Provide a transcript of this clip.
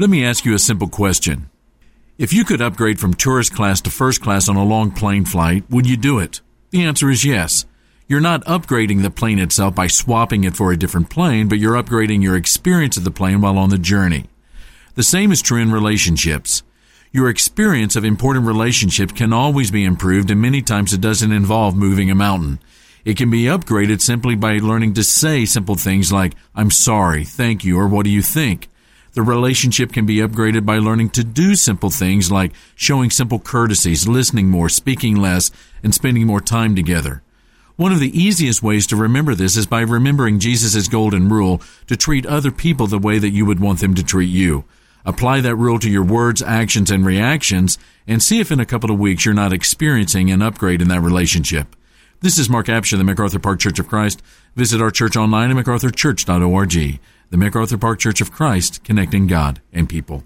Let me ask you a simple question. If you could upgrade from tourist class to first class on a long plane flight, would you do it? The answer is yes. You're not upgrading the plane itself by swapping it for a different plane, but you're upgrading your experience of the plane while on the journey. The same is true in relationships. Your experience of important relationships can always be improved, and many times it doesn't involve moving a mountain. It can be upgraded simply by learning to say simple things like, I'm sorry, thank you, or what do you think? The relationship can be upgraded by learning to do simple things like showing simple courtesies, listening more, speaking less, and spending more time together. One of the easiest ways to remember this is by remembering Jesus' golden rule to treat other people the way that you would want them to treat you. Apply that rule to your words, actions, and reactions, and see if in a couple of weeks you're not experiencing an upgrade in that relationship. This is Mark Absher, the MacArthur Park Church of Christ. Visit our church online at macarthurchurch.org. The MacArthur Park Church of Christ, connecting God and people.